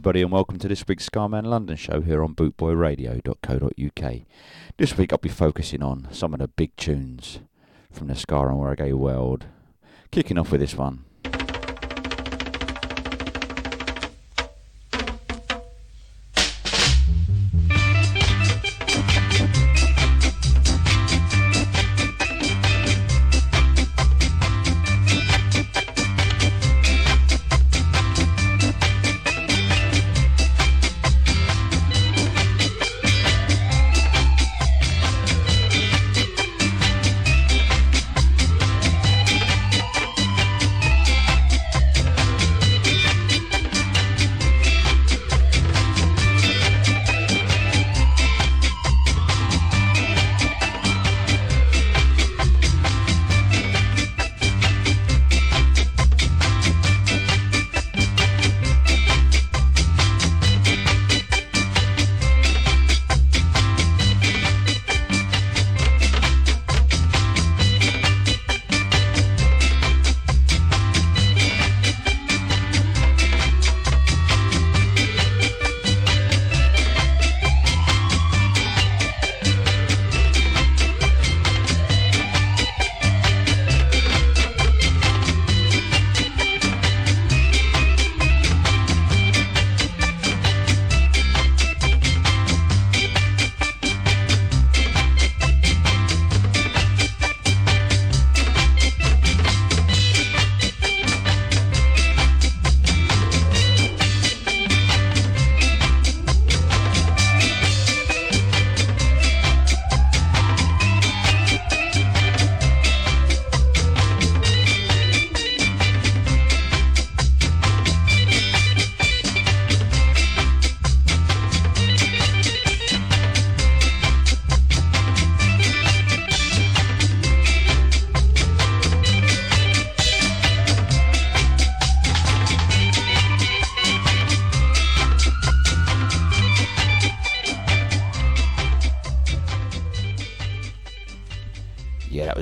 Everybody, and welcome to this week's Scarman London show here on bootboyradio.co.uk. This week I'll be focusing on some of the big tunes from the Ska and Reggae world. Kicking off with this one.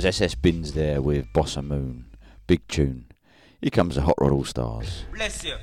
SS Bins there with Bossa Moon. Big tune. Here comes the Hot Rod All Stars. Bless you.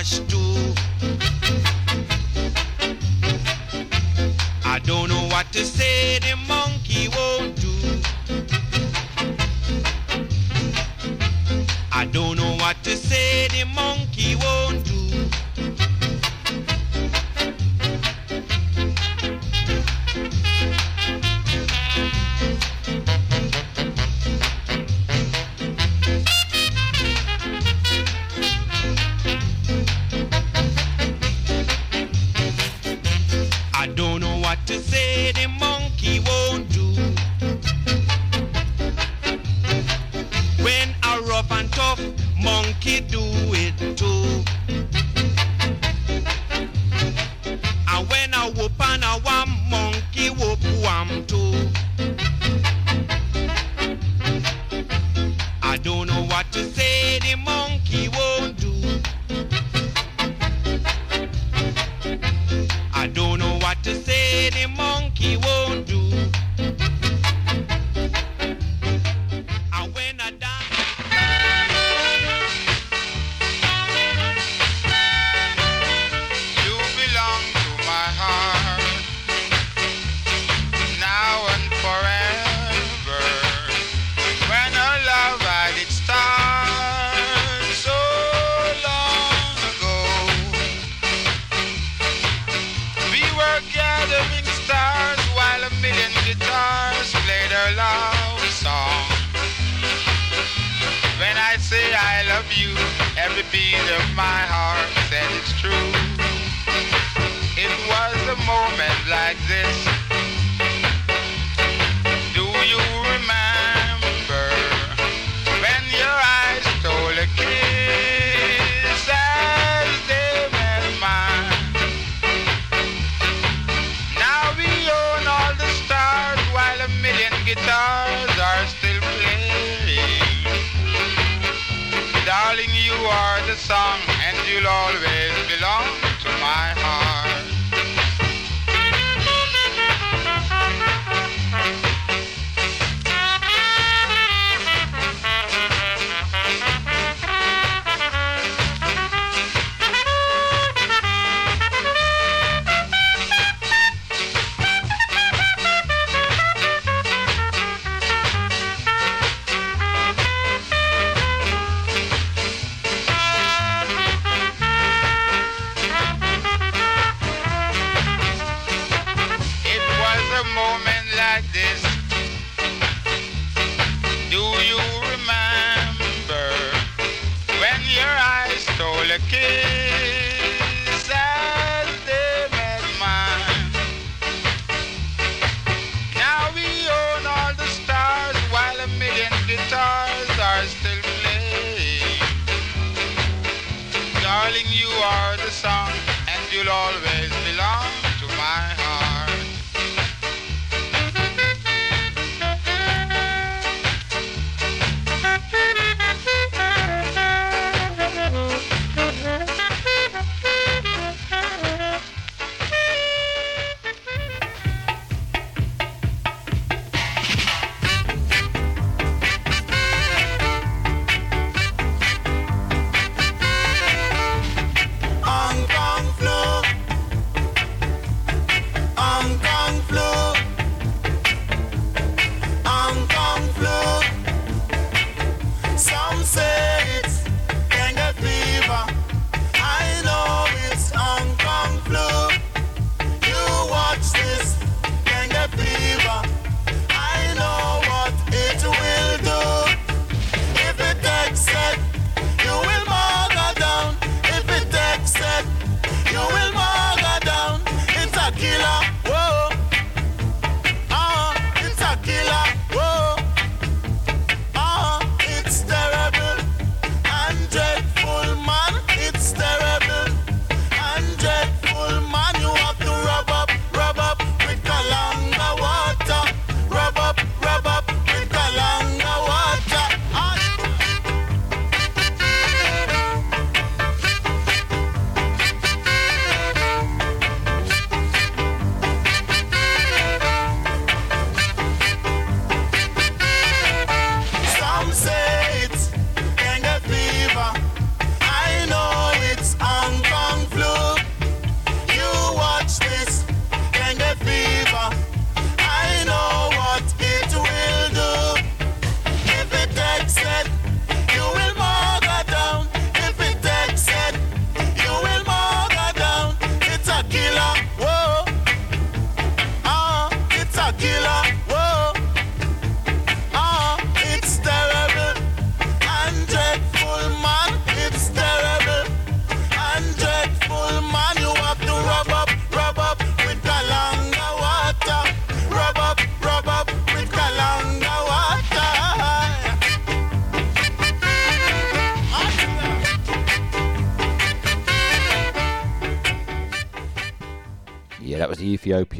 much do. I don't know what to say, the monkey won't do. I don't know what to say, the monkey.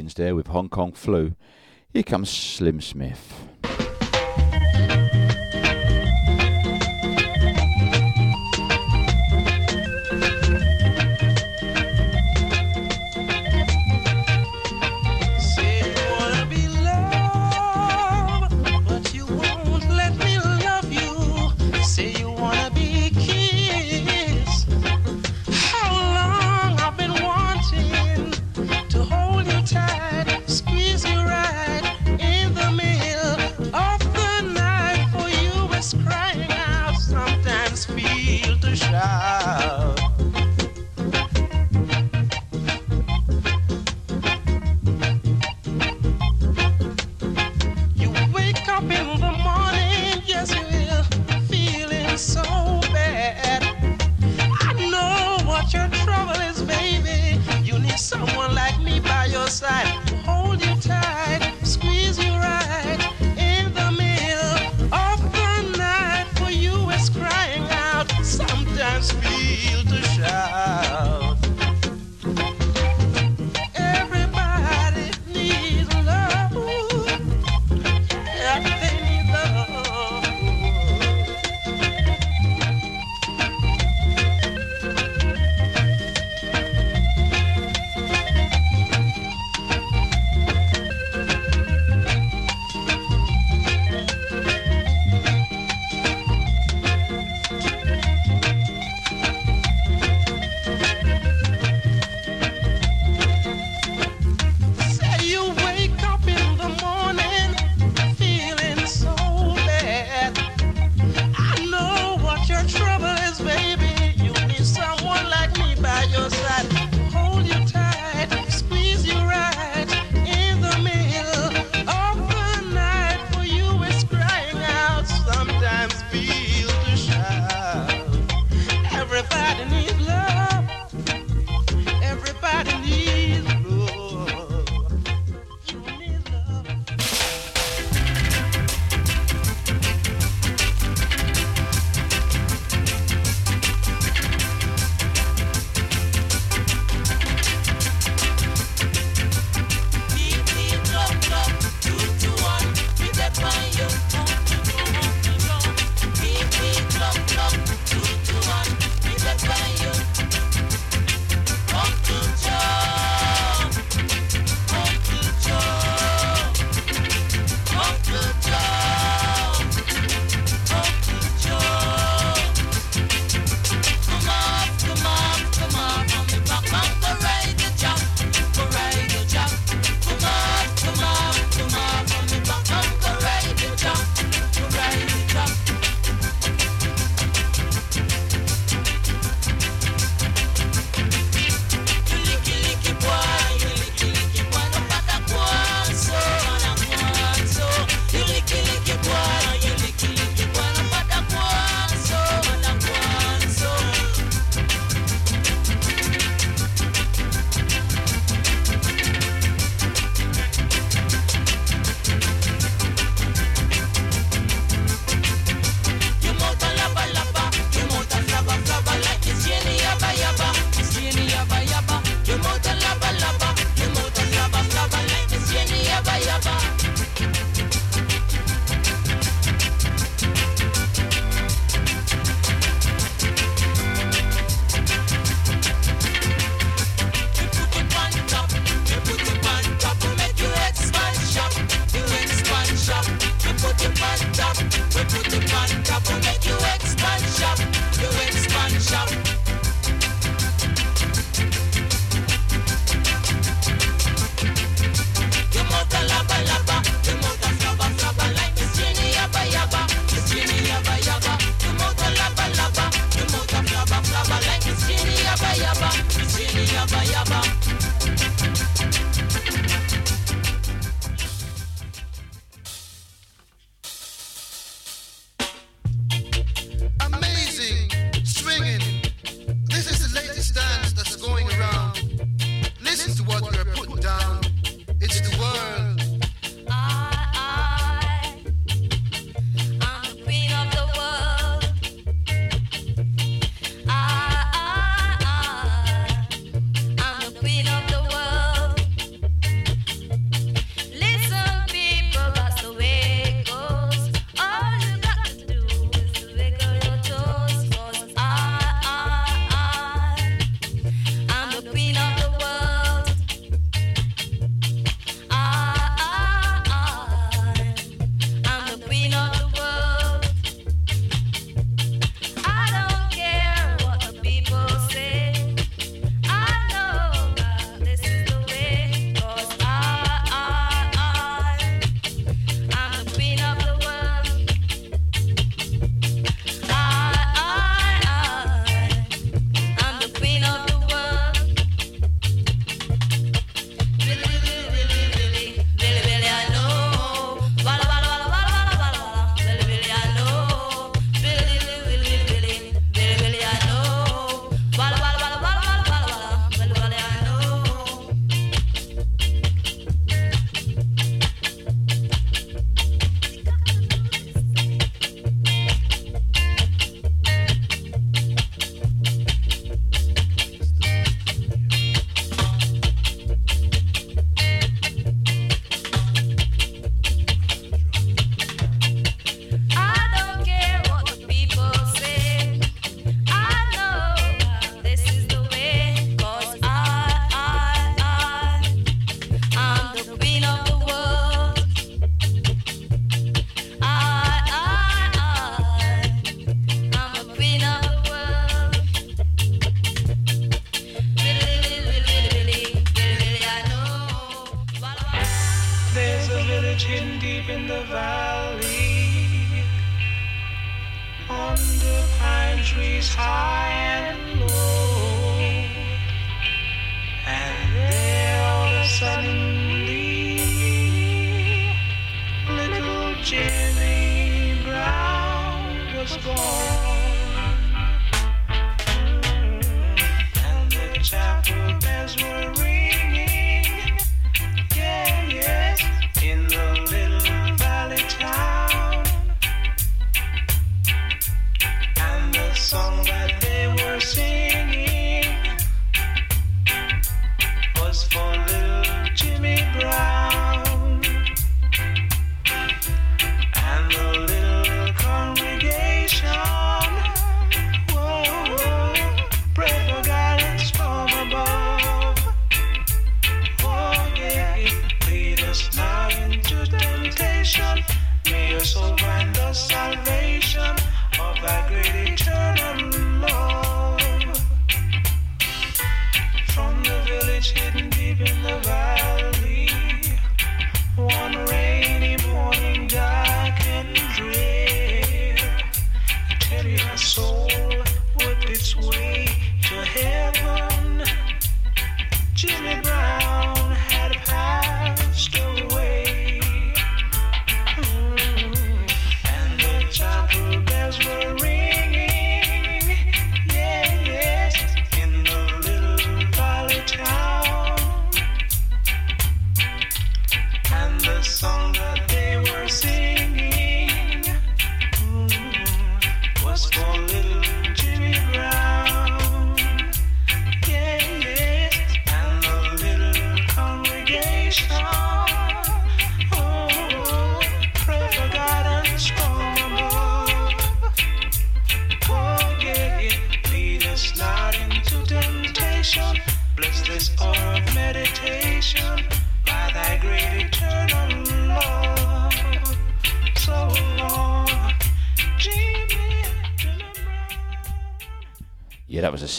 There with Hong Kong Flu. Here comes Slim Smith.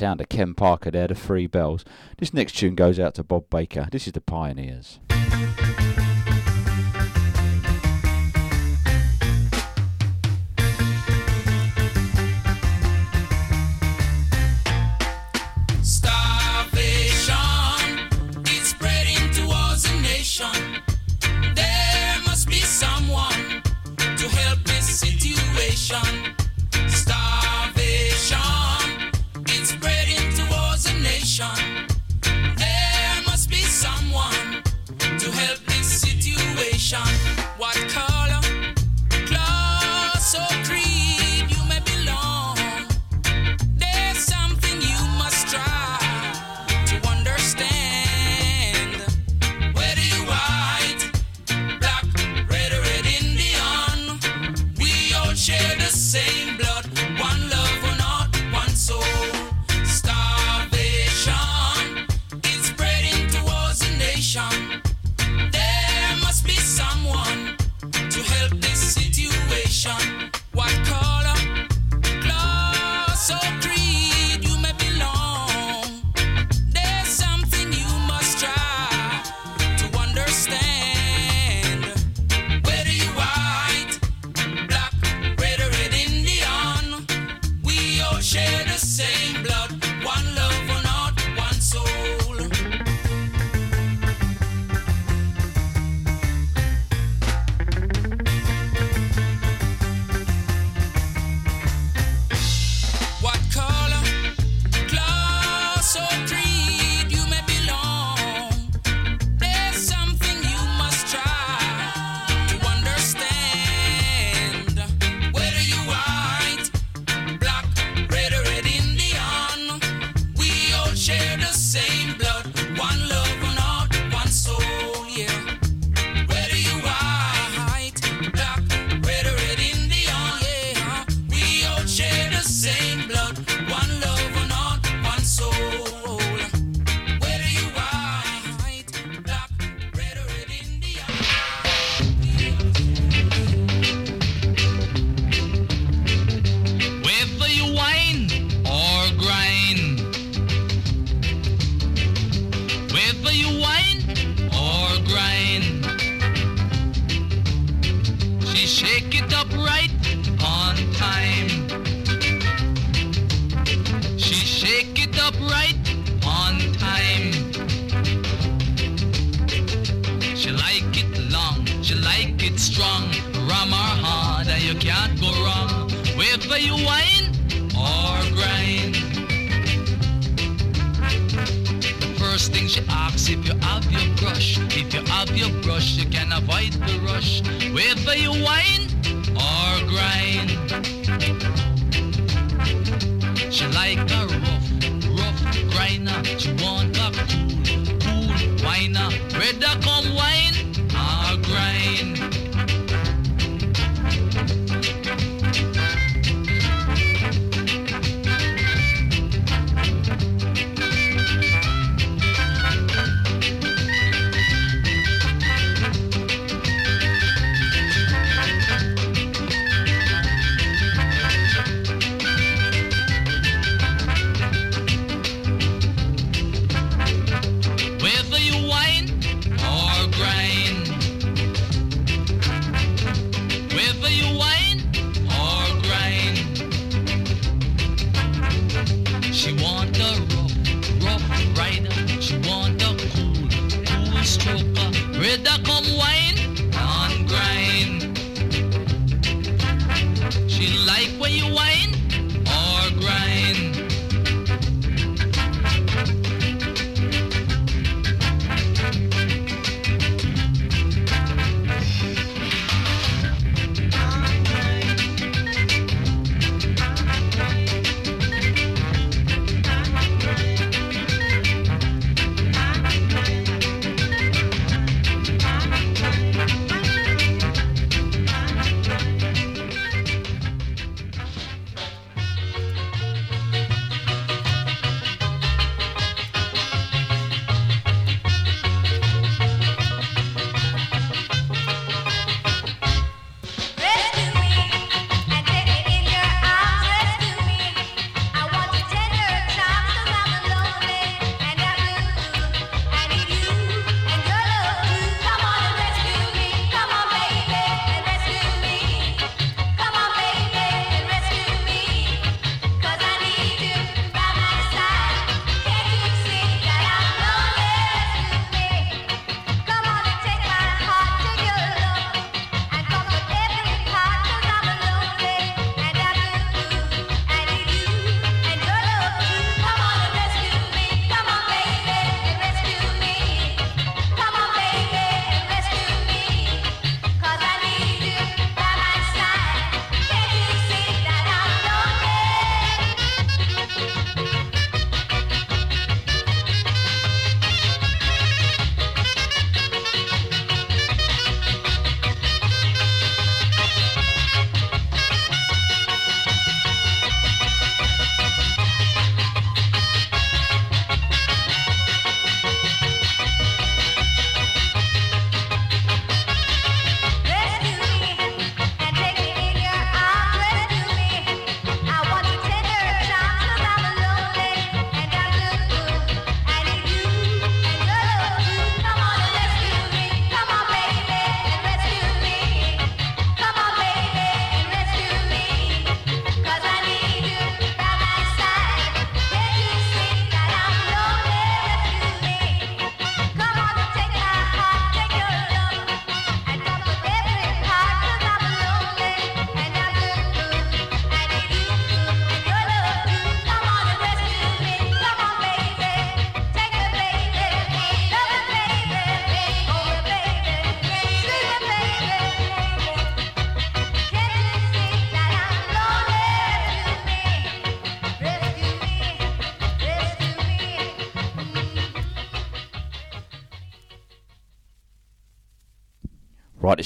Down to Ken Parker there, the free Bells. This next tune goes out to Bob Baker. This is the Pioneers.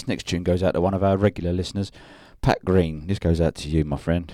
This next tune goes out to one of our regular listeners, Pat Green. This goes out to you, my friend.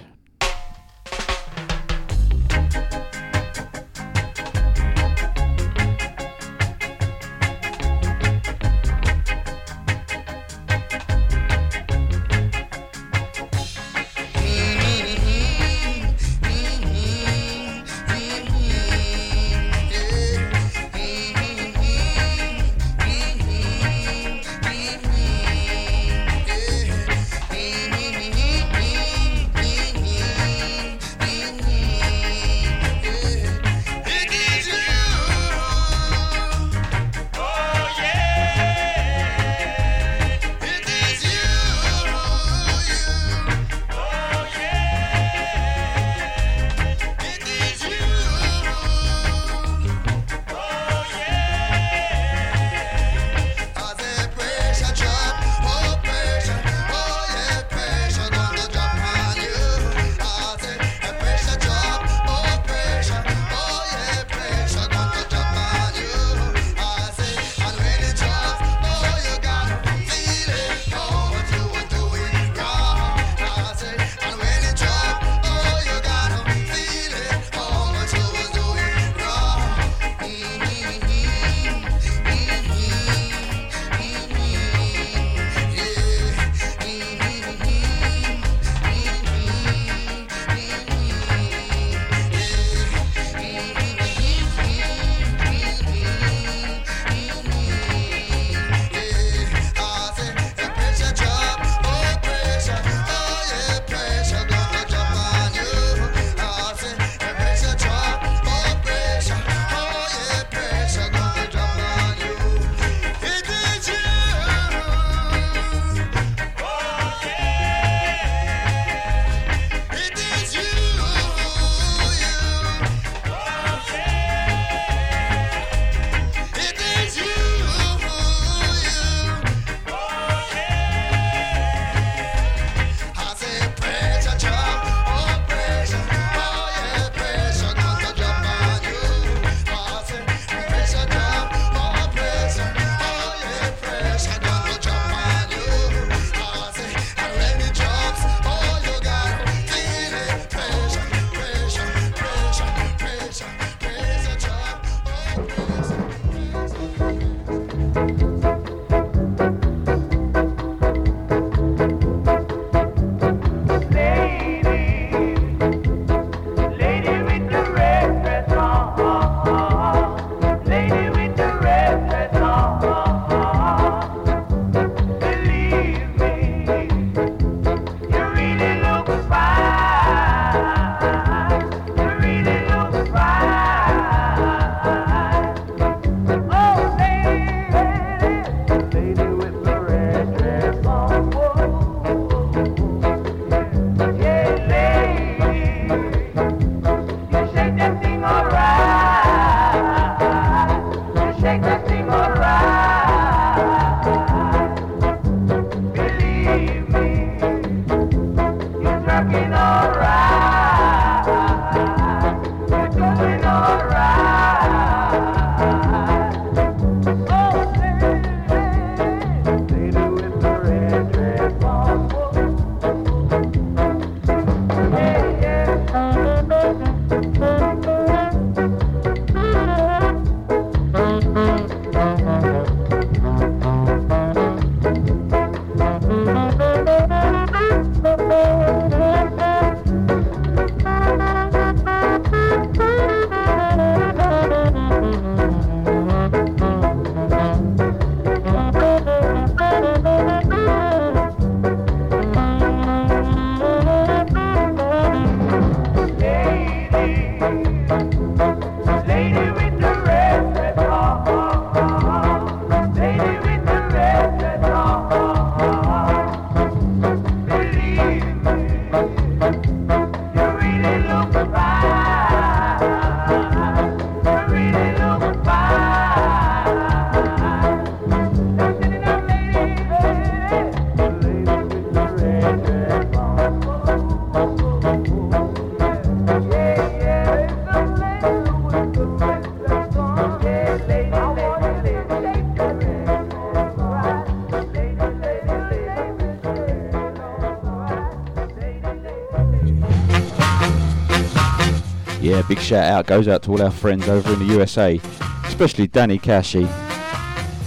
shout out goes out to all our friends over in the USA, especially Danny Cashy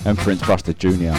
and Prince Buster Jr.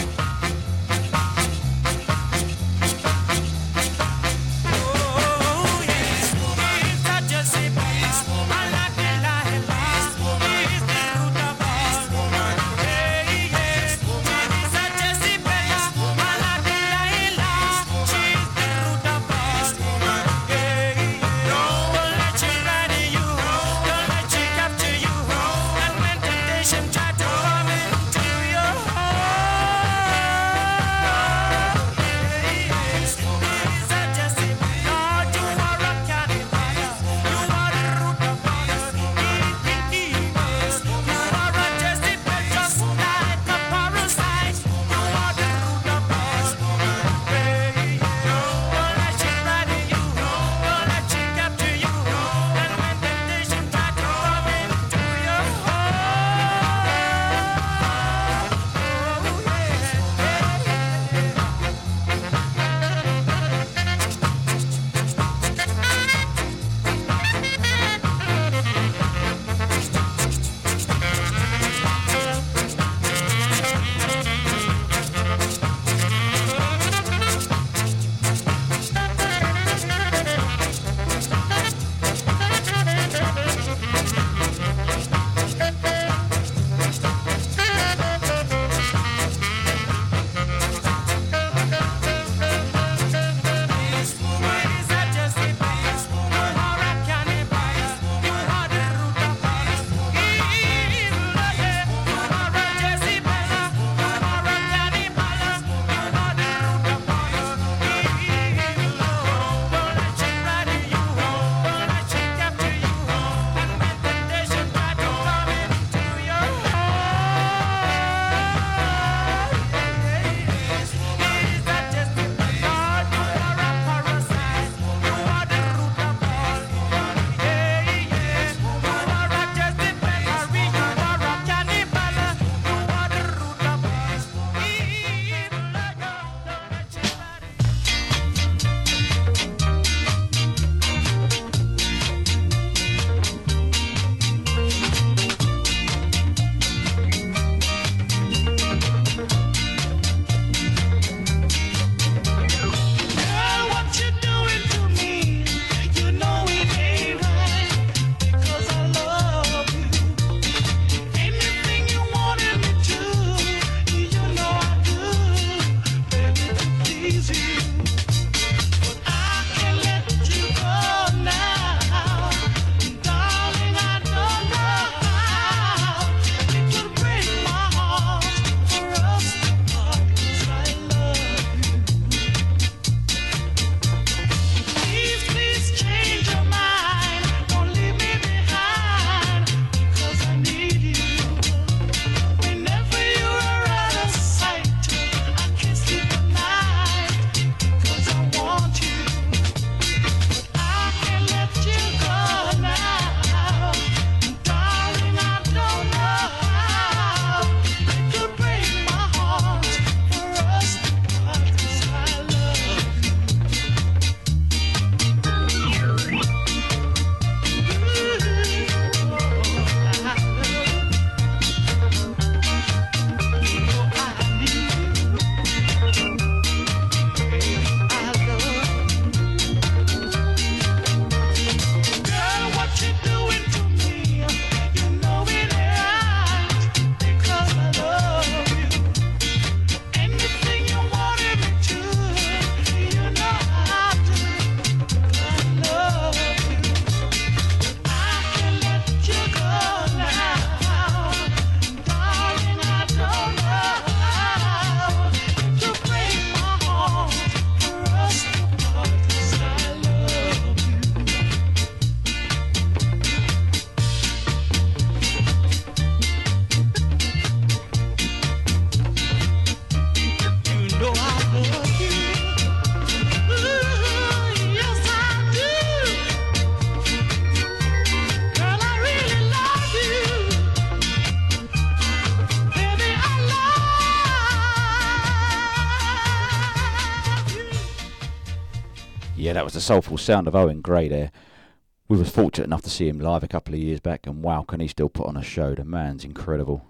the soulful sound of Owen Gray there. We was fortunate enough to see him live a couple of years back, and wow, can he still put on a show? The man's incredible.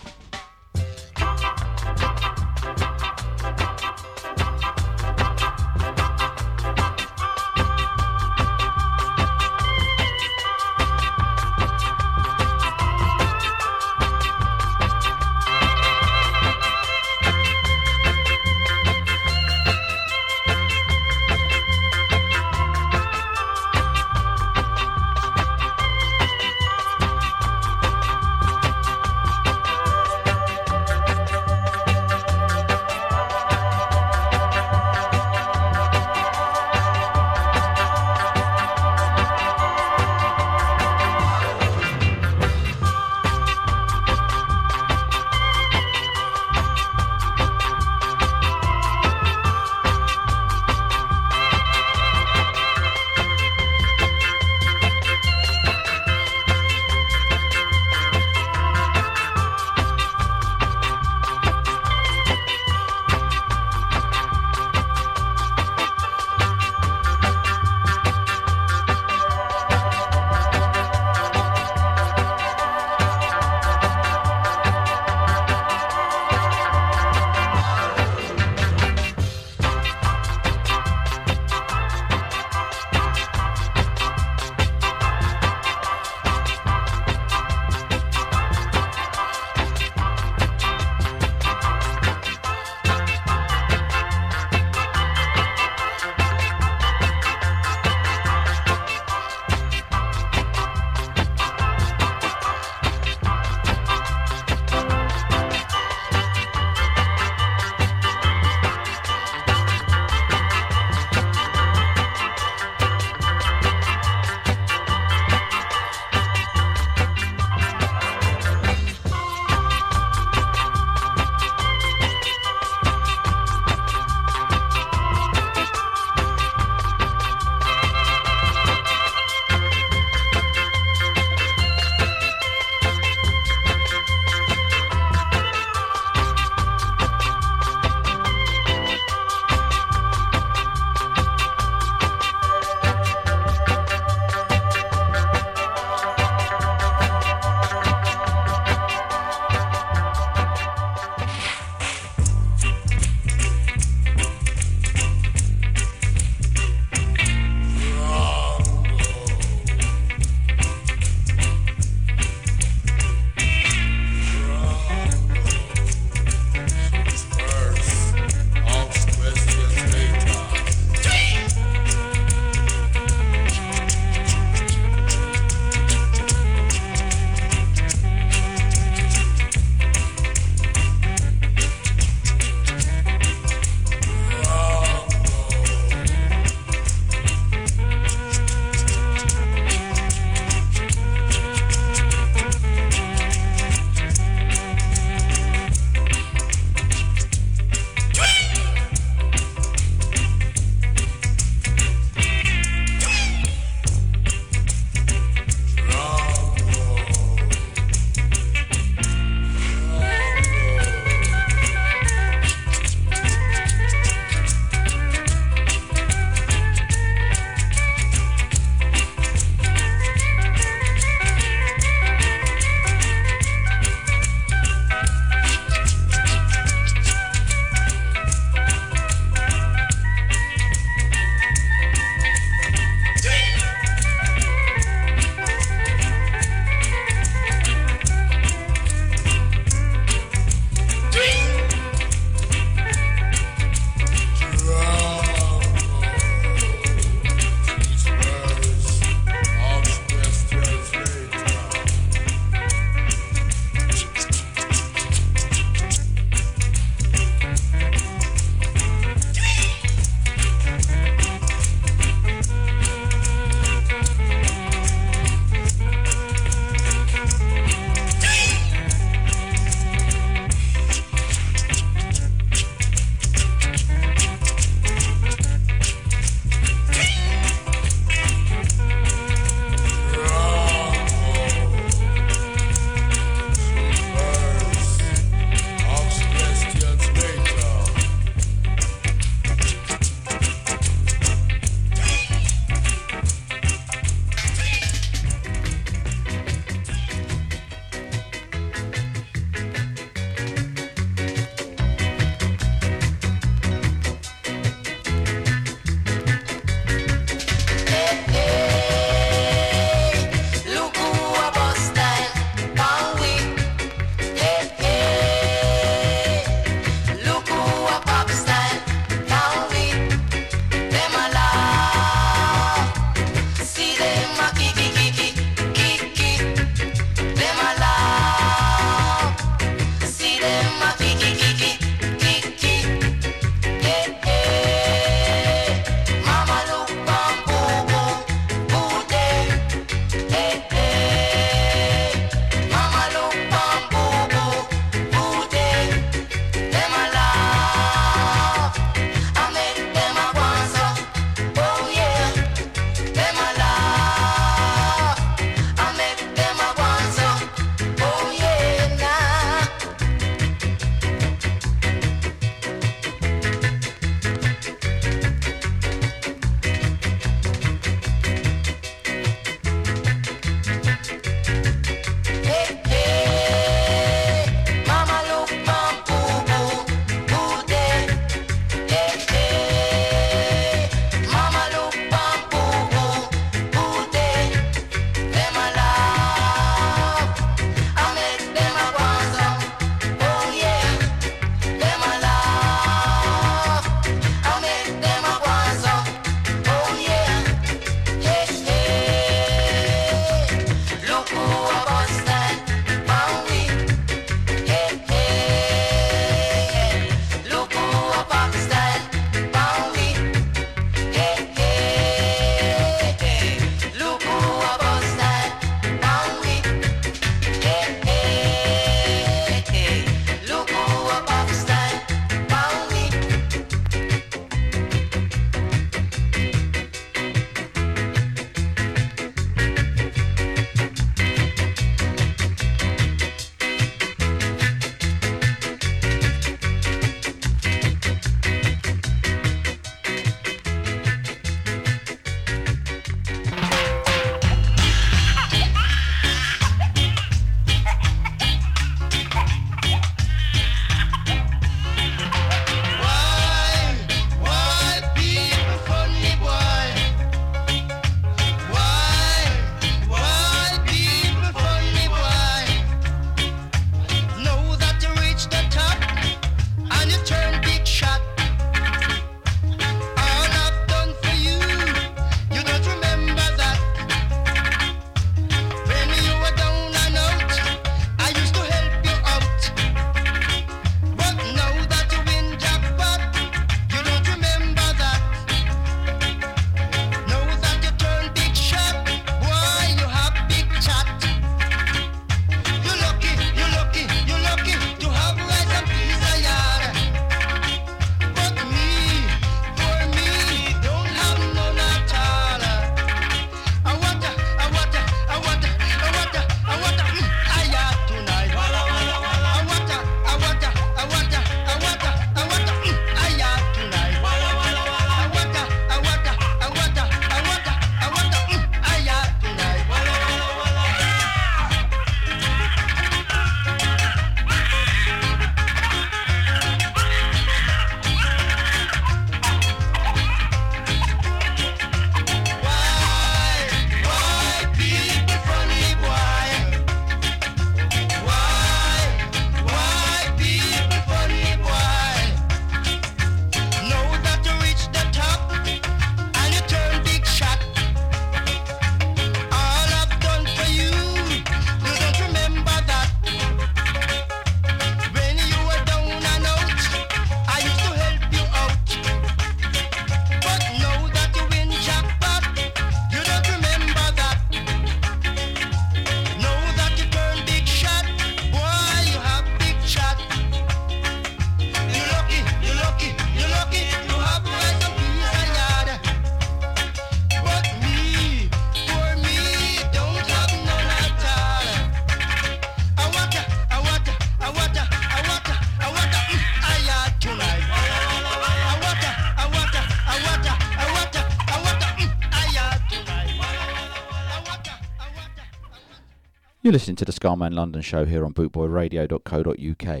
You're listening to the Scarman London show here on bootboyradio.co.uk,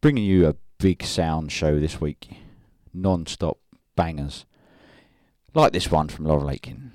bringing you a big sound show this week, non-stop bangers, like this one from Laurel Aitken.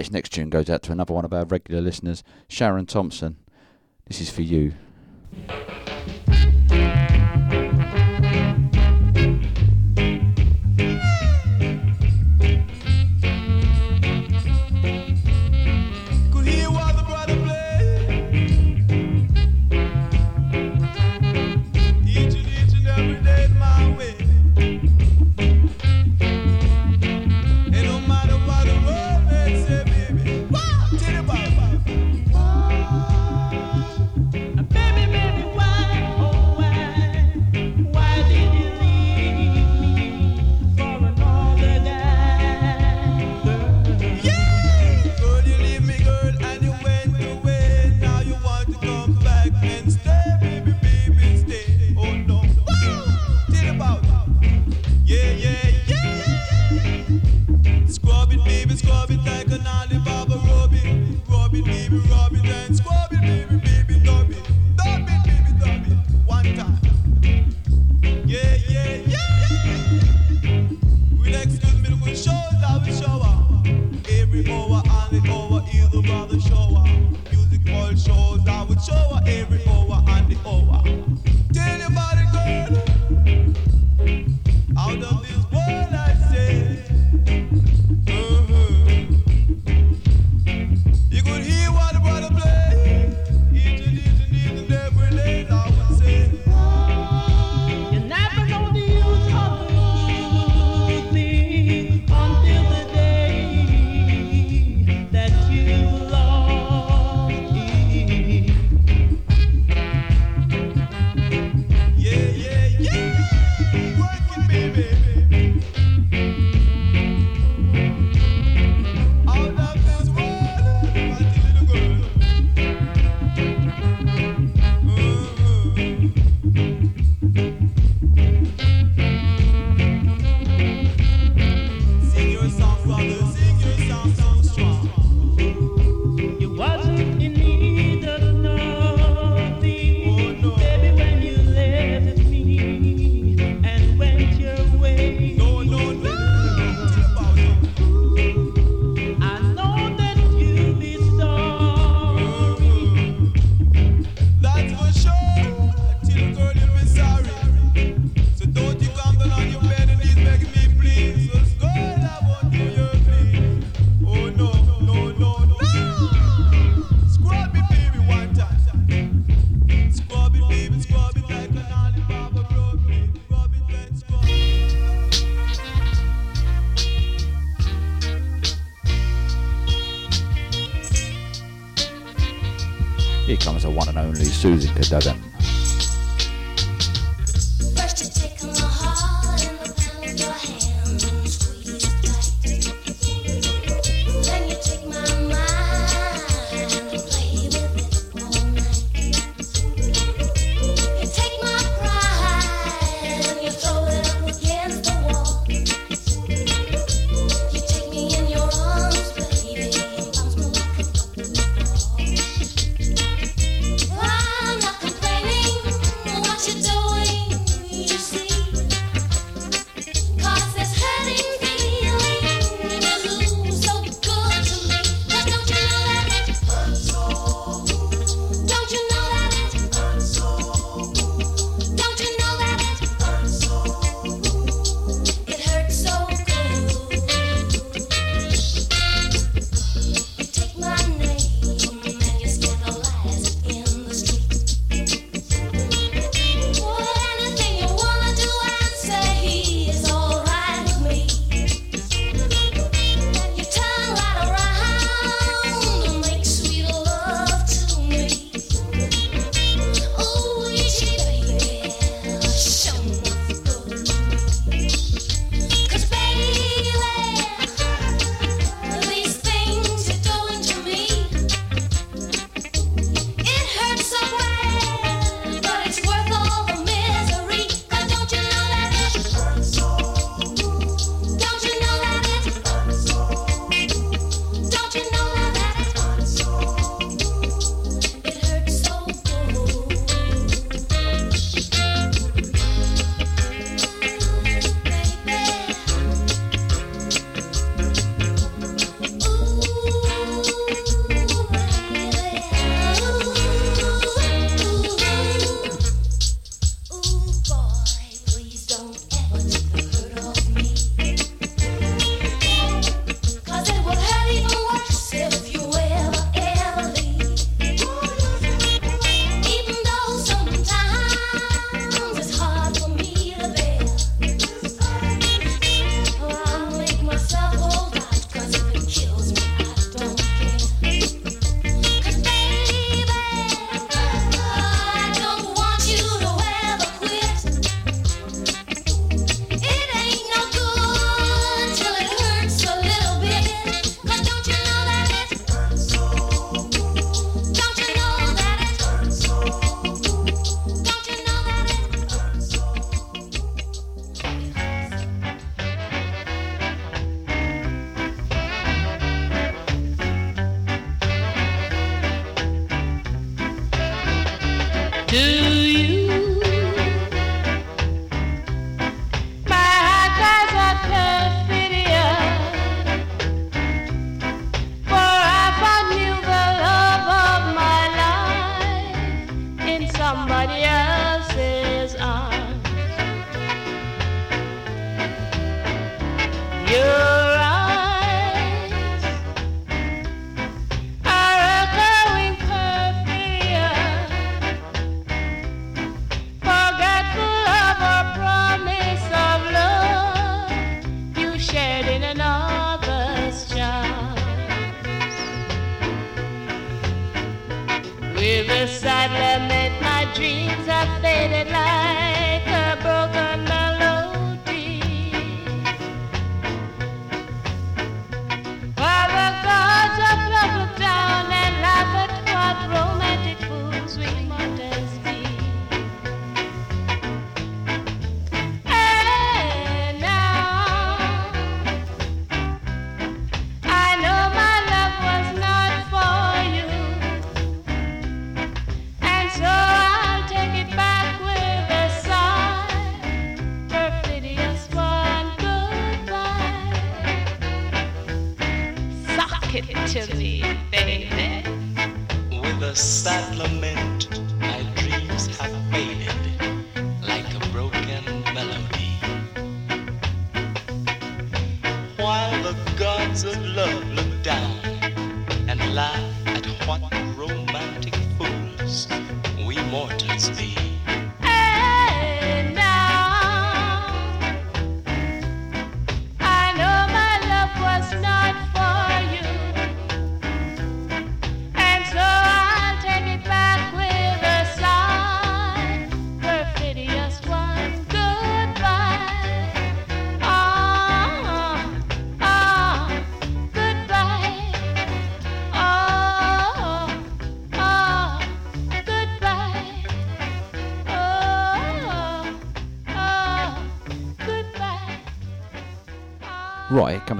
This next tune goes out to another one of our regular listeners, Sharon Thompson. This is for you.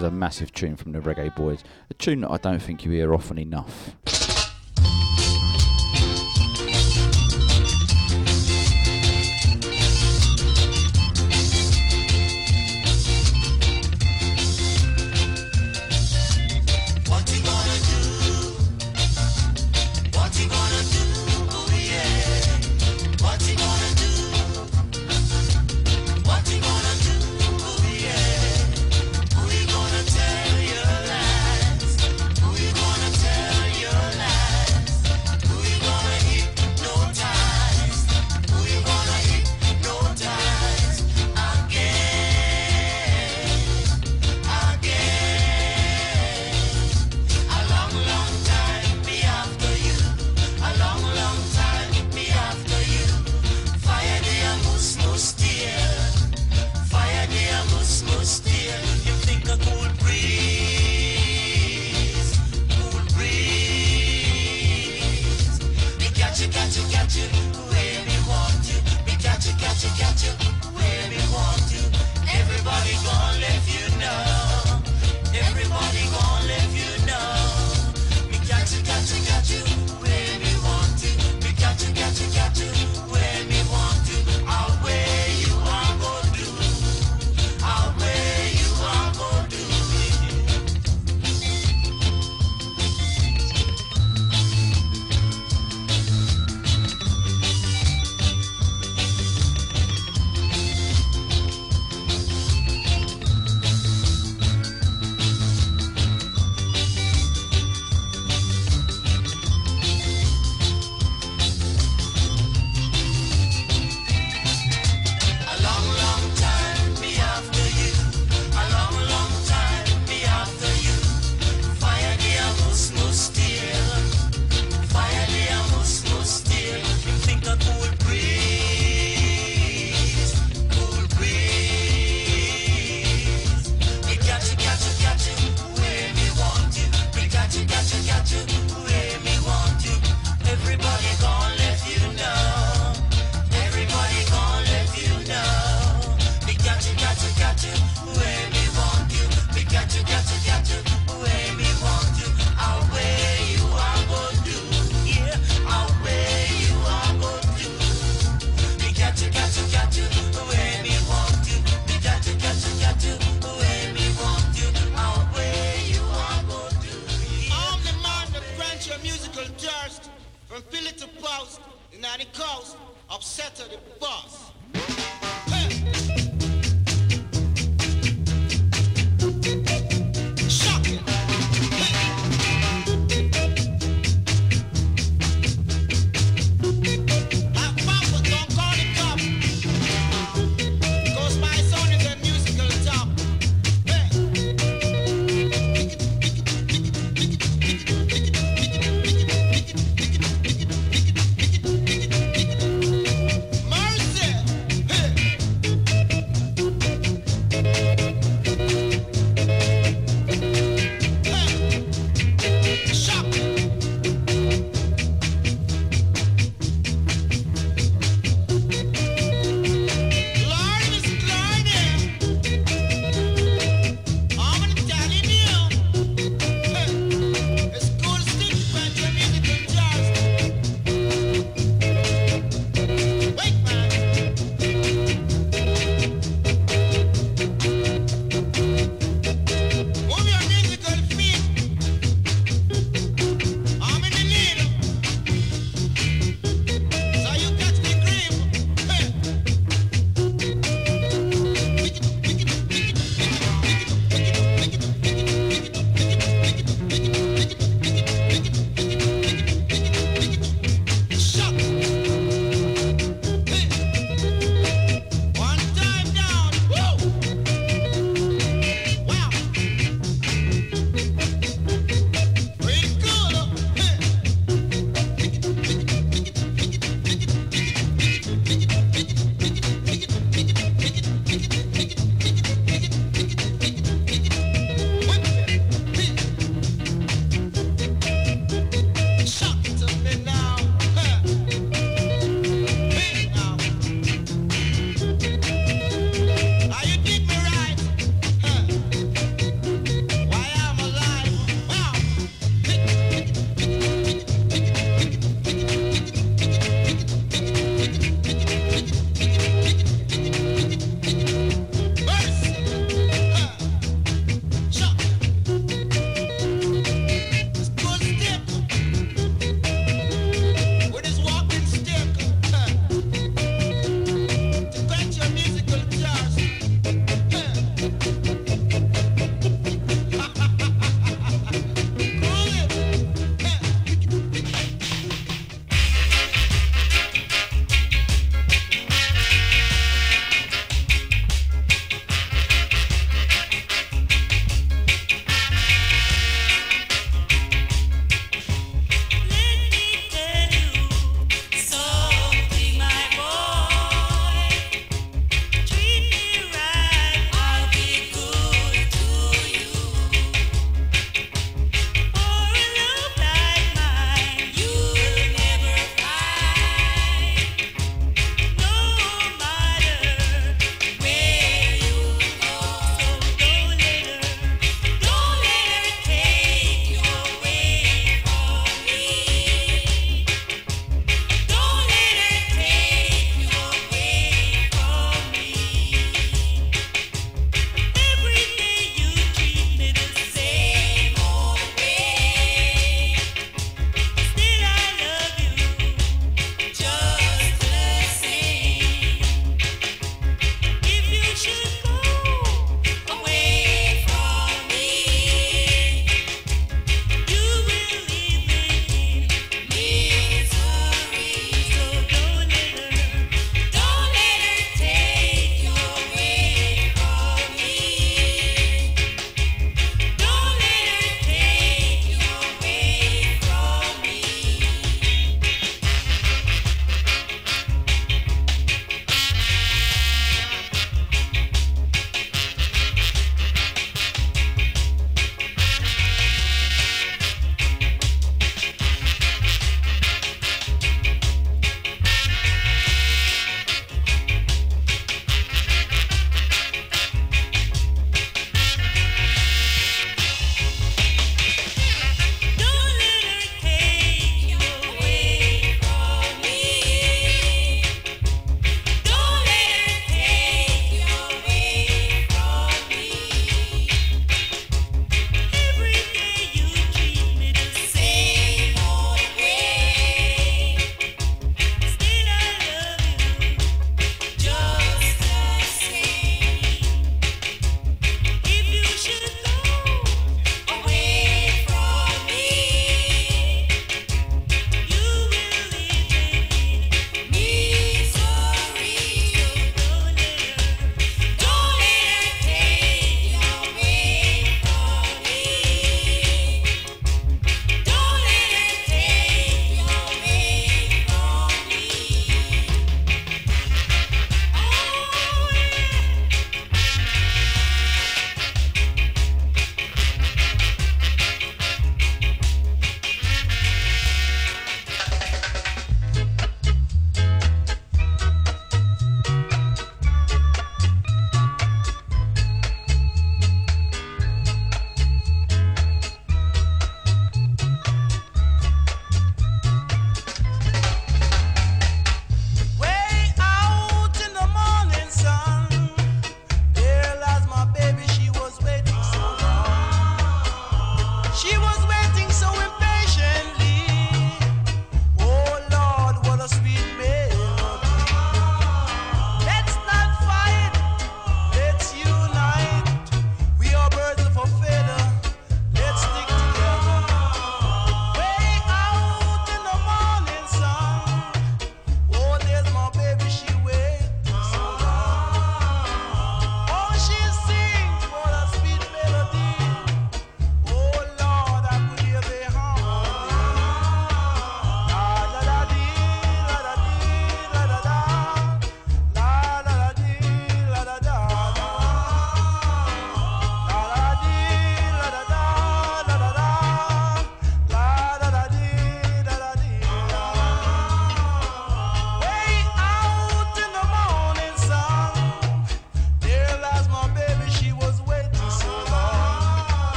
Time's a massive tune from the Reggae Boys, a tune that I don't think you hear often enough.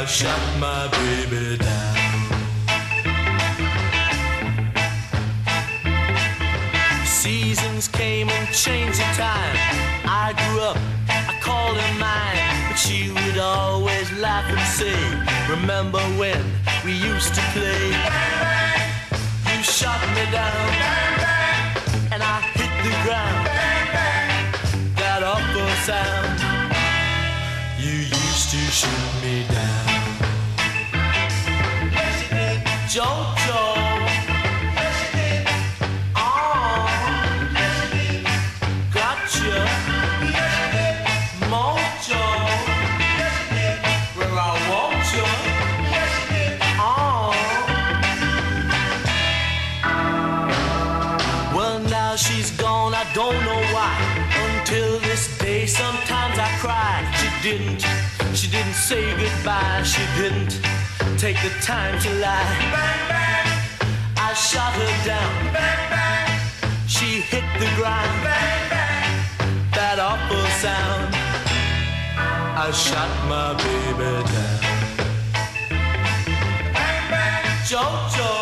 I shut my baby down. Seasons came and changed the time. I grew up, I called her mine. But she would always laugh and say, Remember when we used to play? Bang bang, You shot me down, Bang bang, and I hit the ground. Bang bang, That awful sound. You used to shoot me down. didn't. She didn't say goodbye. She didn't take the time to lie. Bang, bang. I shot her down. Bang, bang. She hit the ground. Bang, bang. That awful sound. I shot my baby down. Bang, bang. Jojo.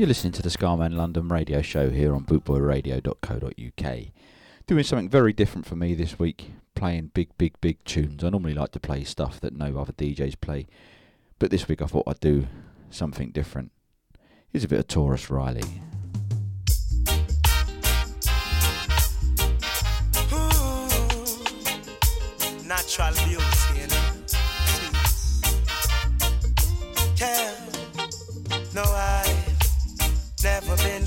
You're listening to the Scarman London radio show here on bootboyradio.co.uk. Doing something very different for me this week, playing big, big, big tunes. I normally like to play stuff that no other DJs play, but this week I thought I'd do something different. Here's a bit of Tarrus Riley. Ooh, natural beauty,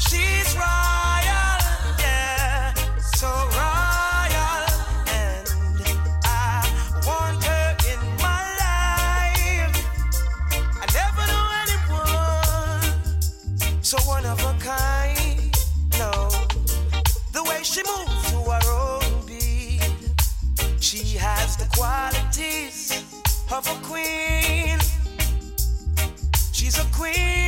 She's royal, yeah, so royal. And I want her in my life. I never knew anyone so one of a kind. No, the way she moves to beat, she has the qualities of a queen. She's a queen.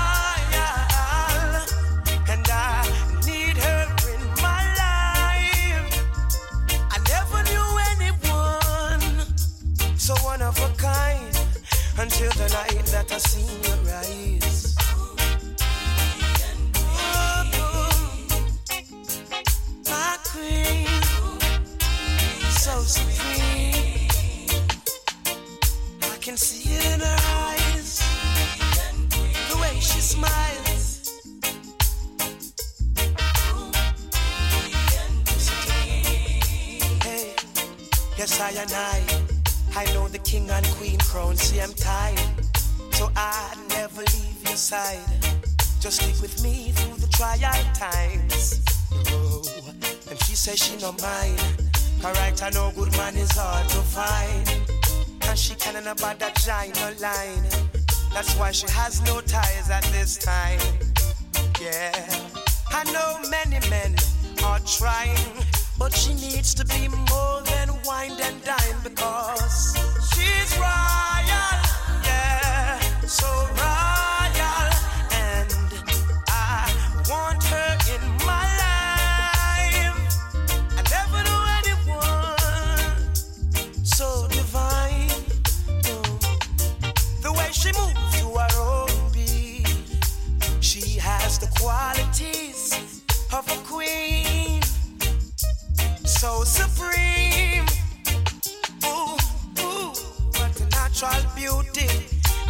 Until the night that I seen your eyes. Oh, my queen, so supreme. I can see it in her eyes, the way she smiles. Hey, yes I and I, I know the king and queen crown. See I'm tied, so I never leave your side. Just stick with me through the trial times. Oh, and she says she no mind. Alright, I know good man is hard to find. And she can't about that giant line. That's why she has no ties at this time. Yeah, I know many men are trying, but she needs to be more than wine and dine because she's royal. Yeah, so royal, and I want her in my life. I never knew anyone so divine. The way she moves to her own beat, she has the qualities of a queen, so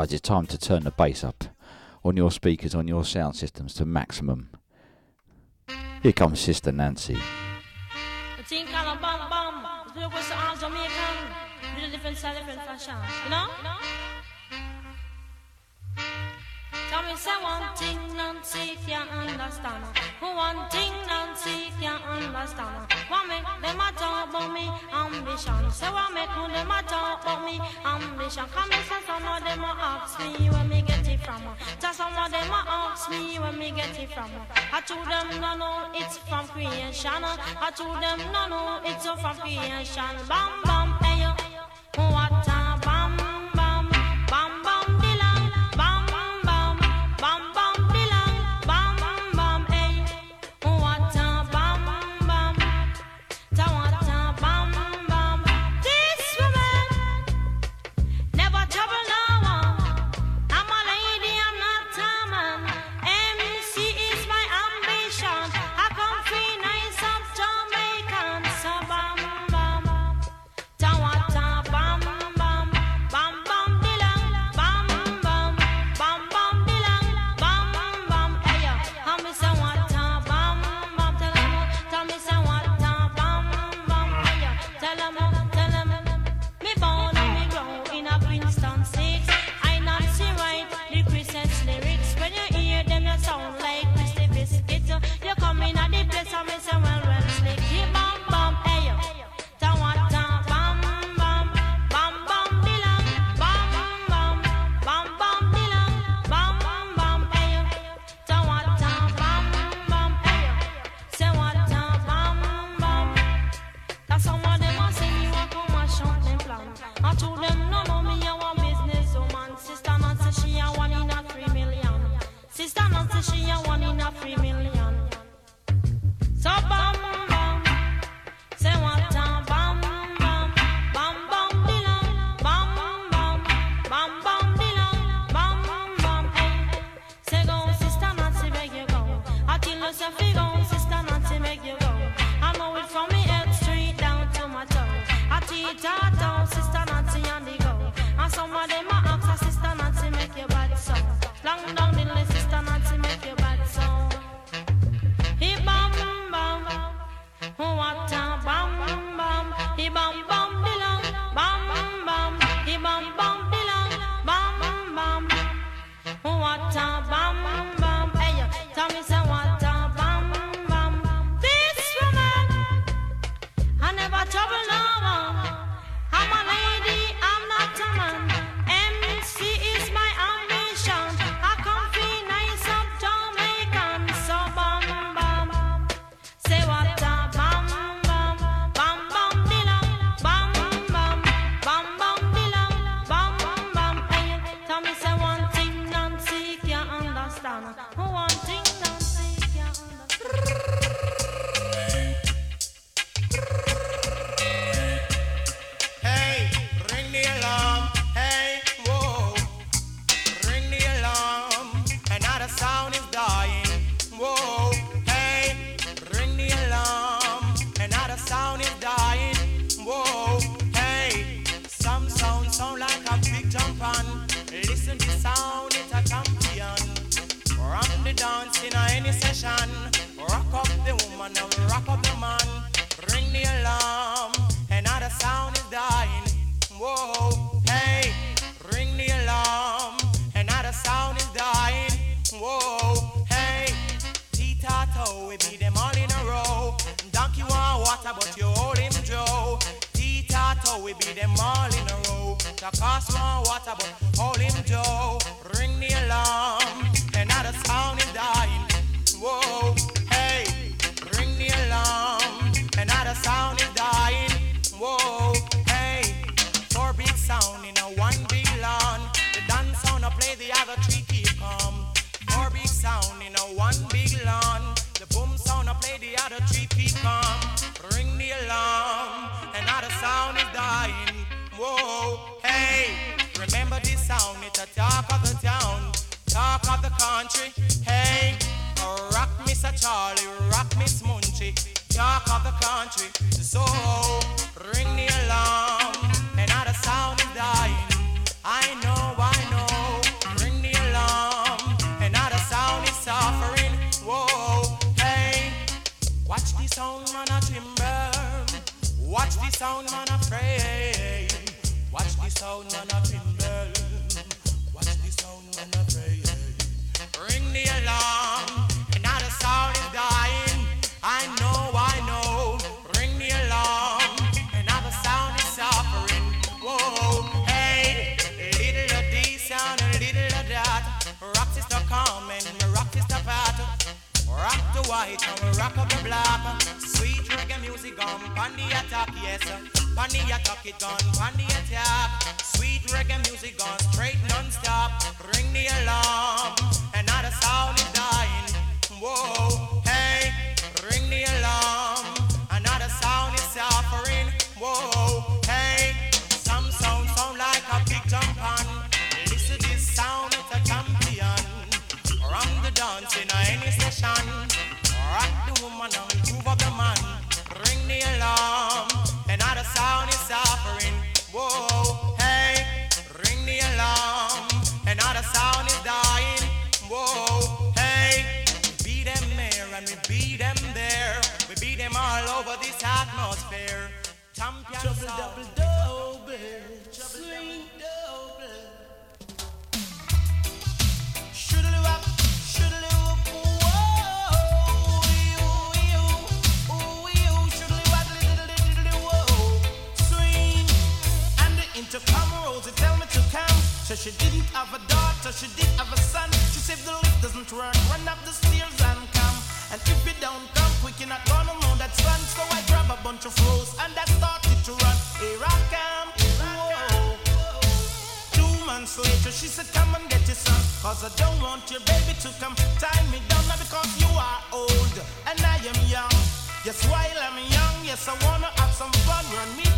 guys, it's time to turn the bass up on your speakers, on your sound systems to maximum. Here comes Sister Nancy. Come and say one thing Nancy can't understand. Who One thing Nancy can't understand. What make them a talk about me? Ambition. Say what make who them a talk about me? Ambition. Come and say some of them ask me where me get it from. Just some of them ask me where me get it from. I told them no no it's from creation. I told them no no it's from creation. Bam bam hey yo. What time Hold on. Yes, while I'm young, yes, I wanna have some fun. Run me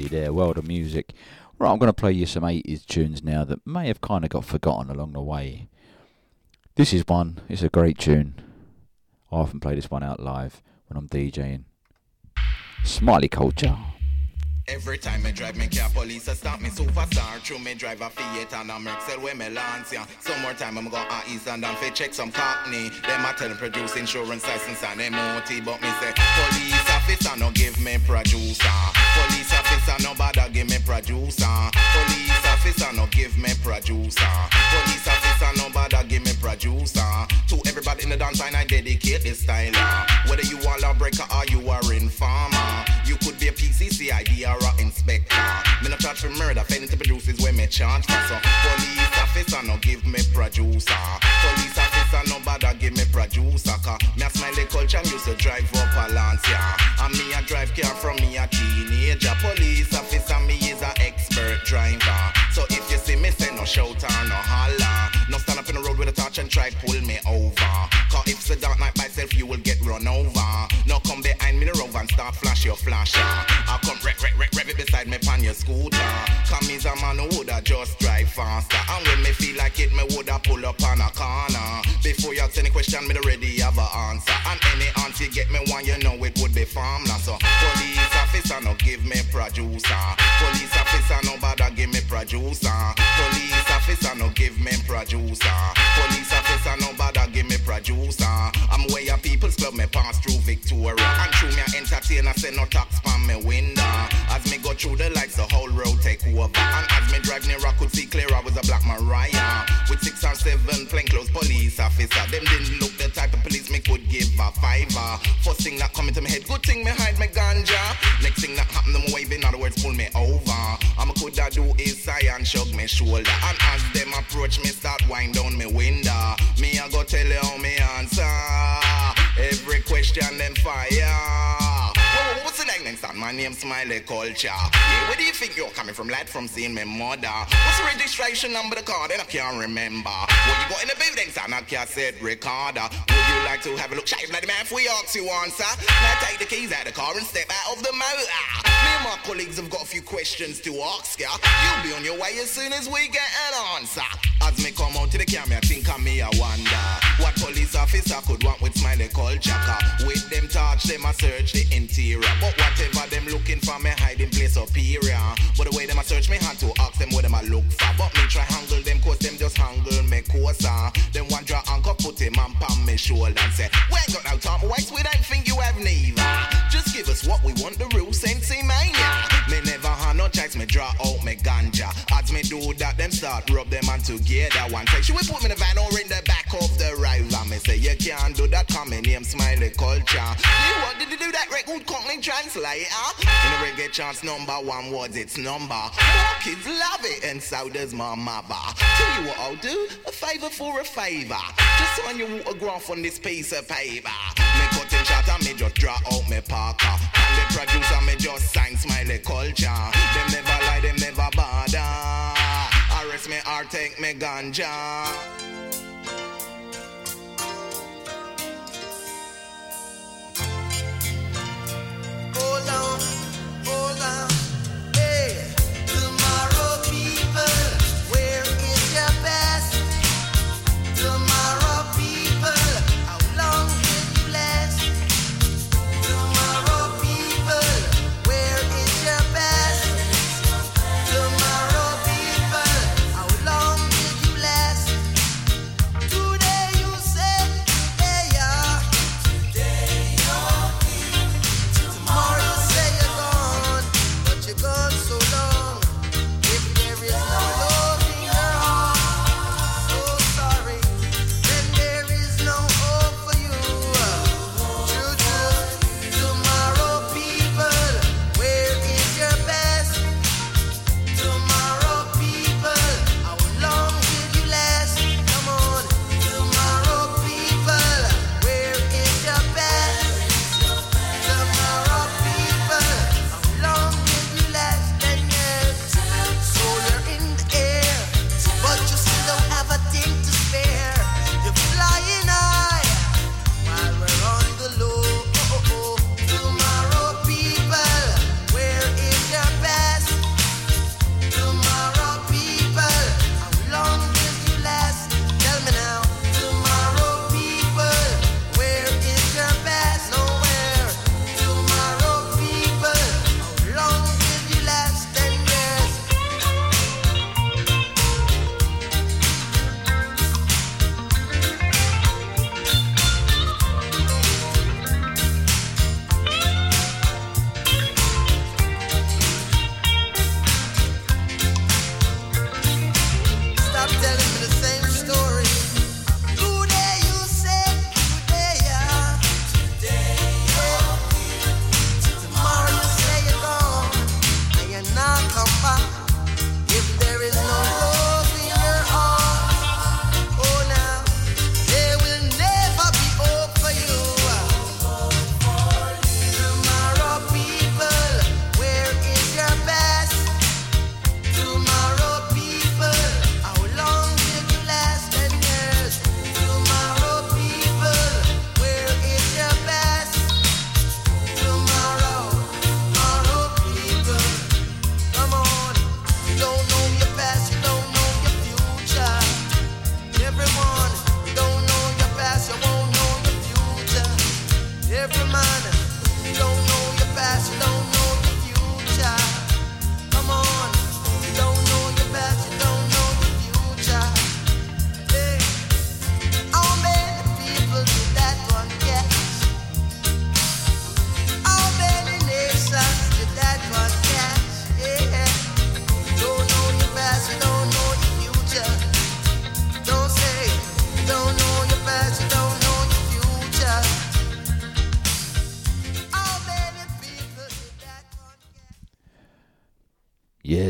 There, world of music. Right, I'm going to play you some 80s tunes now that may have kind of got forgotten along the way. This is one, it's a great tune. I often play this one out live when I'm DJing. Smiley Culture. Every time me drive me car, police a stop me superstar. True me drive a Fiat and a Mercel where me lance ya. Some more time I'm go a East and down fi check some cockney. Them a tell produce insurance license and MOT, but me say police officer no give me producer. Police officer no bother give me producer. Police officer no give me producer. Police officer no bother give me producer. To everybody in the dance line I dedicate this style. Whether you are lawbreaker or you are informer, be a PCC ID or a inspector. Me no charge for murder, failing to produce is where me charge for. So police officer no give me producer. Police officer no bother give me producer. Cause me a smiley culture and used to drive up a lance, yeah. And me a drive car from me a teenager. Police officer me is a expert driver. So if you see me say no shout or no holler, no stand up in the road with a torch and try pull me over. Cause if it's a dark night by you will get run over. Start flash your flasher. I come rev, rev, rev, rev it beside me pan your scooter. Come is a man who woulda just drive faster. And when me feel like it, me woulda pull up on a corner. Before you ask any question, me already have a answer. And any answer you get me one, you know it would be farmland. So police officer no give me producer. Police officer no bother give me producer. Police officer no give me producer. Police officer no bother give me producer. I'm where your people's club me pass through Victoria. And through me a entertainer say no tax from me window. As me go through the lights, the whole road take over. And as me drive near, I could see clear I was a black Mariah. With six or seven plainclothes police officer. Them didn't look the type of police me could give a fiver. First thing that come into my head, good thing me hide my ganja. Next thing that happen, them wave in other words pull me over. I'm a coulda do is sigh and shrug me shoulder. And as them approach me, start wind down me window. Me I go tell you how me answer. Every question them fire. Name time? My name's Smiley Culture. Yeah, where do you think you're coming from, lad? From seeing my mother. What's the registration number of the car? Then I can't remember. What you got in the building, son? I can't say recorder. Would you like to have a look? Shave like the man if we ask you answer. Now take the keys out of the car and step out of the motor. Me and my colleagues have got a few questions to ask ya. You'll be on your way as soon as we get an answer. As me come out to the camera, I think of me, I wonder what police officer could want with smiley culture. With them touch, them a search the interior. But whatever them looking for, me hiding place superior. But the way them a search me hand to ask them what them a look for. But me try handle them cause them just handle me closer. Then one draw anchor, put him on palm me shoulder and say, We ain't got no time waste, we don't think you have neither. Just give us what we want, the real sensei mania. Me never had no chance, me draw out me ganja. As me do that, them start rub them on together. One take, should we put me in the van or in the back? Me say you can't do that, come in name smiley culture. You what did you do that record company translator? In the reggae chance number one words, it's number. Kids love it, and so does my mother. Tell you what I'll do, a favor for a favor. Just sign your autograph on this piece of paper. Me cutting shot and me just draw out me parker. And the producer me just sign smiley culture. Them never lie, them never bother. Arrest me or take me ganja. Hold on, hold on.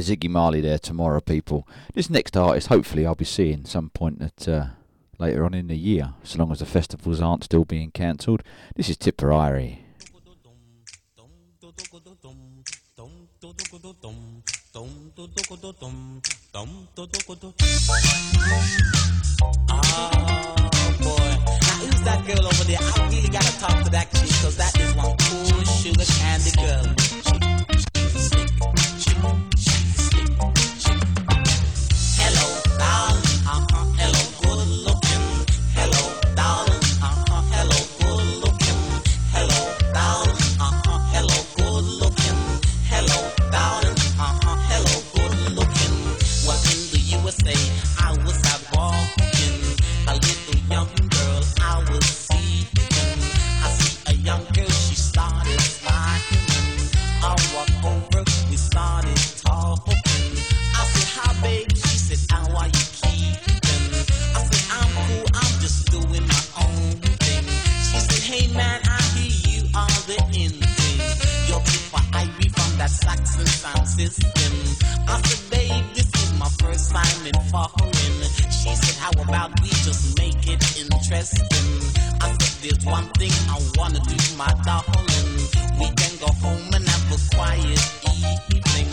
there's Ziggy Marley there tomorrow, people. This next artist, hopefully, I'll be seeing some point at uh, later on in the year, so long as the festivals aren't still being cancelled. This is Tippa Irie. That girl over there? I really gotta talk to that chick, cause that is one cool sugar candy girl. there's one thing I wanna do, my darling. We can go home and have a quiet evening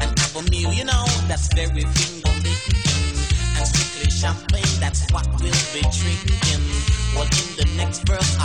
and have a meal, you know, that's very finger licking. And strictly champagne, that's what we'll be drinking. Well, in the next verse,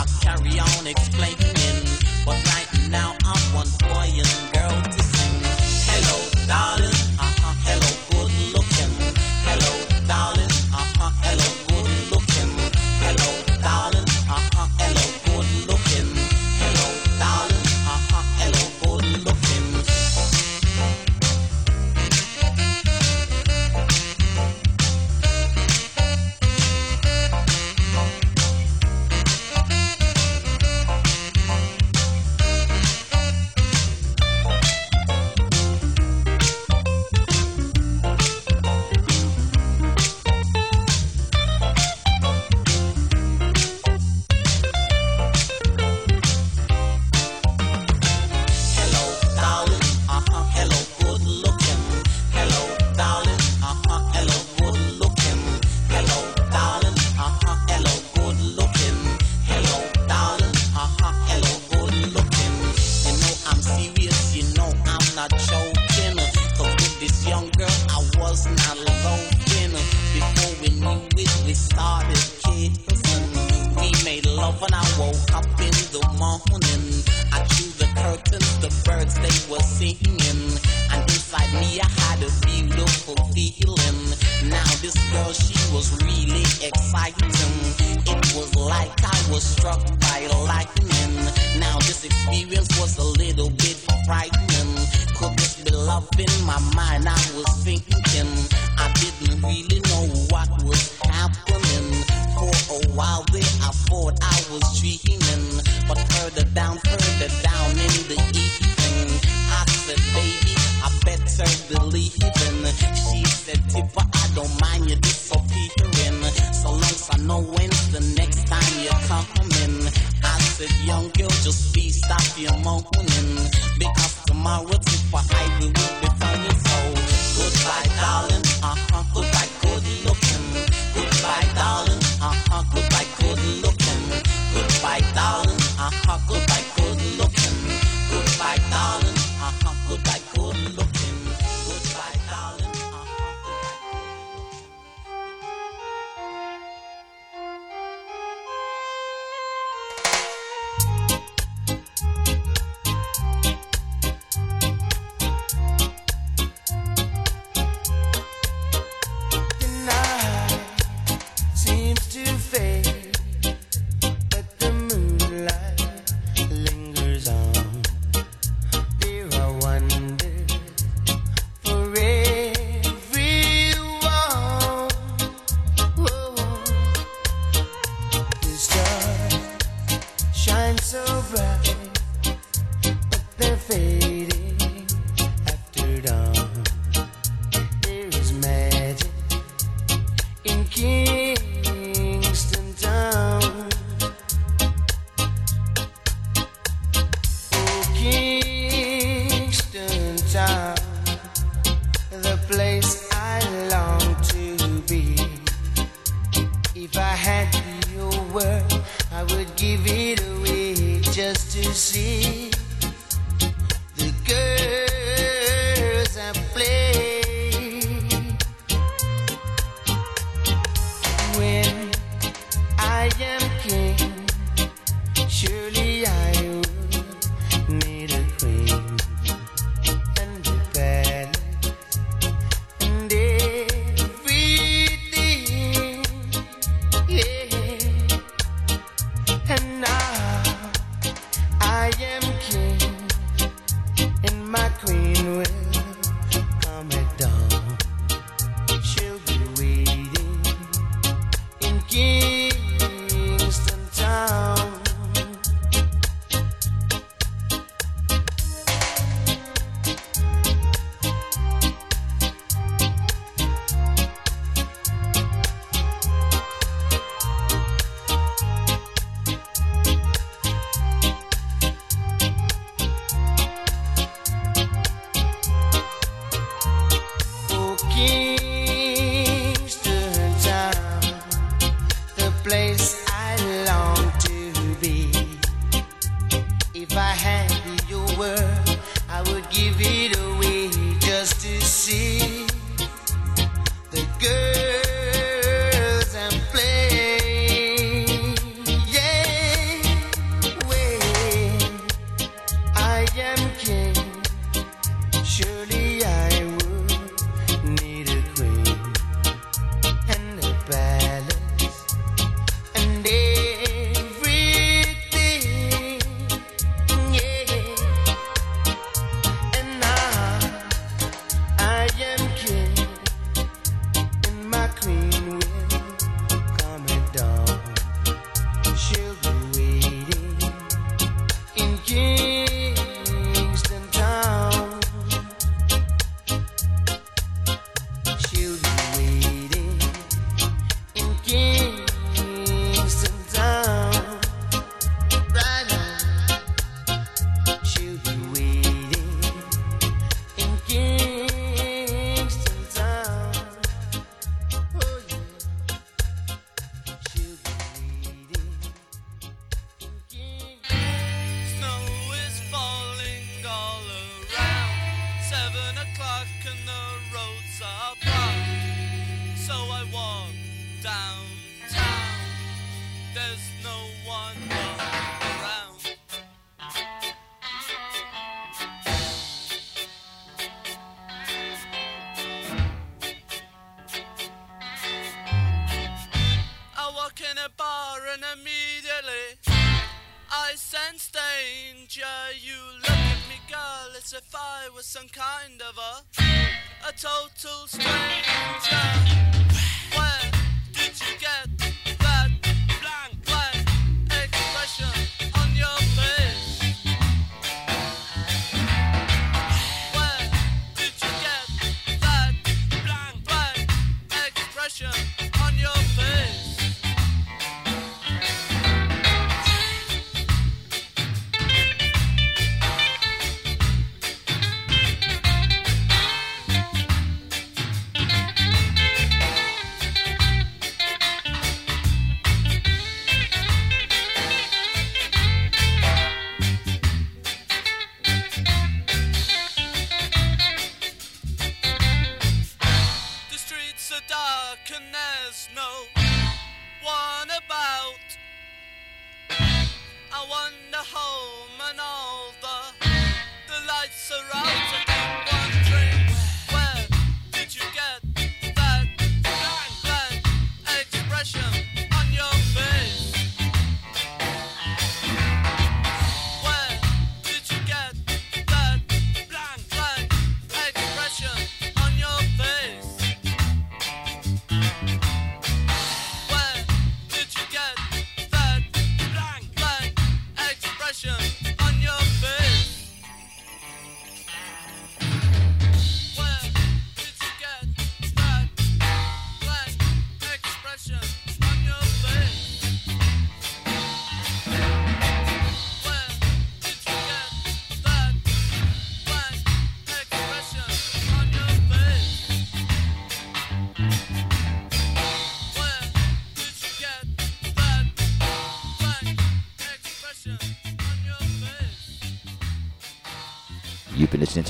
I am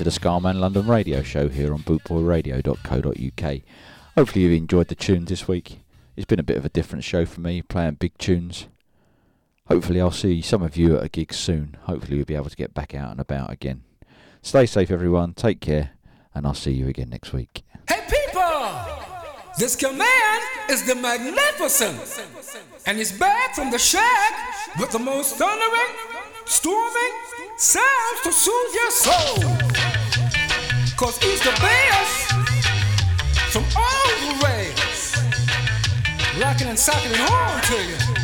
to the Scarman London radio show here on bootboyradio.co.uk. Hopefully you've enjoyed the tunes this week. It's been a bit of a different show for me, playing big tunes. Hopefully I'll see some of you at a gig soon. Hopefully we'll be able to get back out and about again. Stay safe everyone, take care, and I'll see you again next week. Hey people! This command is the magnificent, and he's back from the shack with the most thundering, storming sounds to soothe your soul. Cause he's the best from all the rails, rocking and socking it on to you.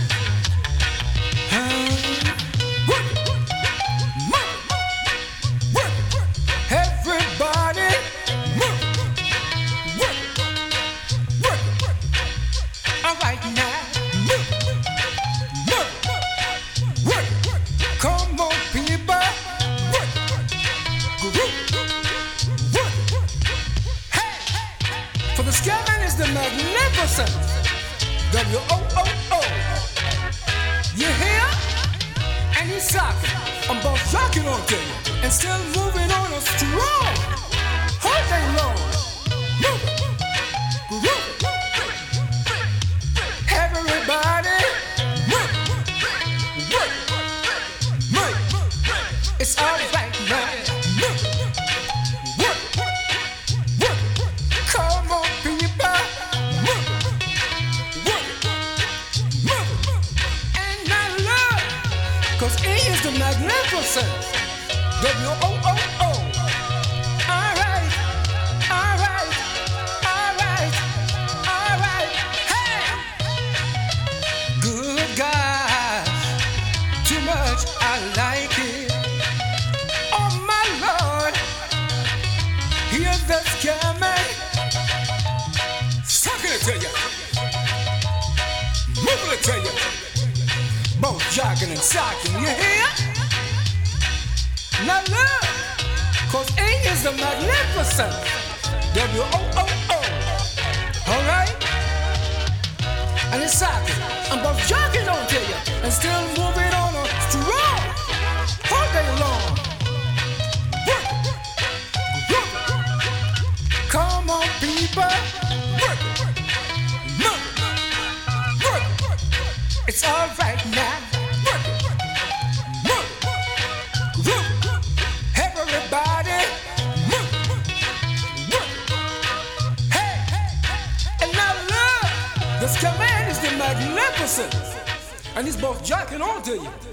Magnificent W O O O. You hear? And he's socking. I'm both rocking on to you and still moving on a strong whole day long. Move it. Jogging and socking, you hear? Now look, cause A is the magnificent. W-O-O-O. Oh, oh, oh. Alright? And it's socking. I'm both jogging on to you and still moving on a strong all day long. Come on, people. Command is the magnificent, and both jacking onto you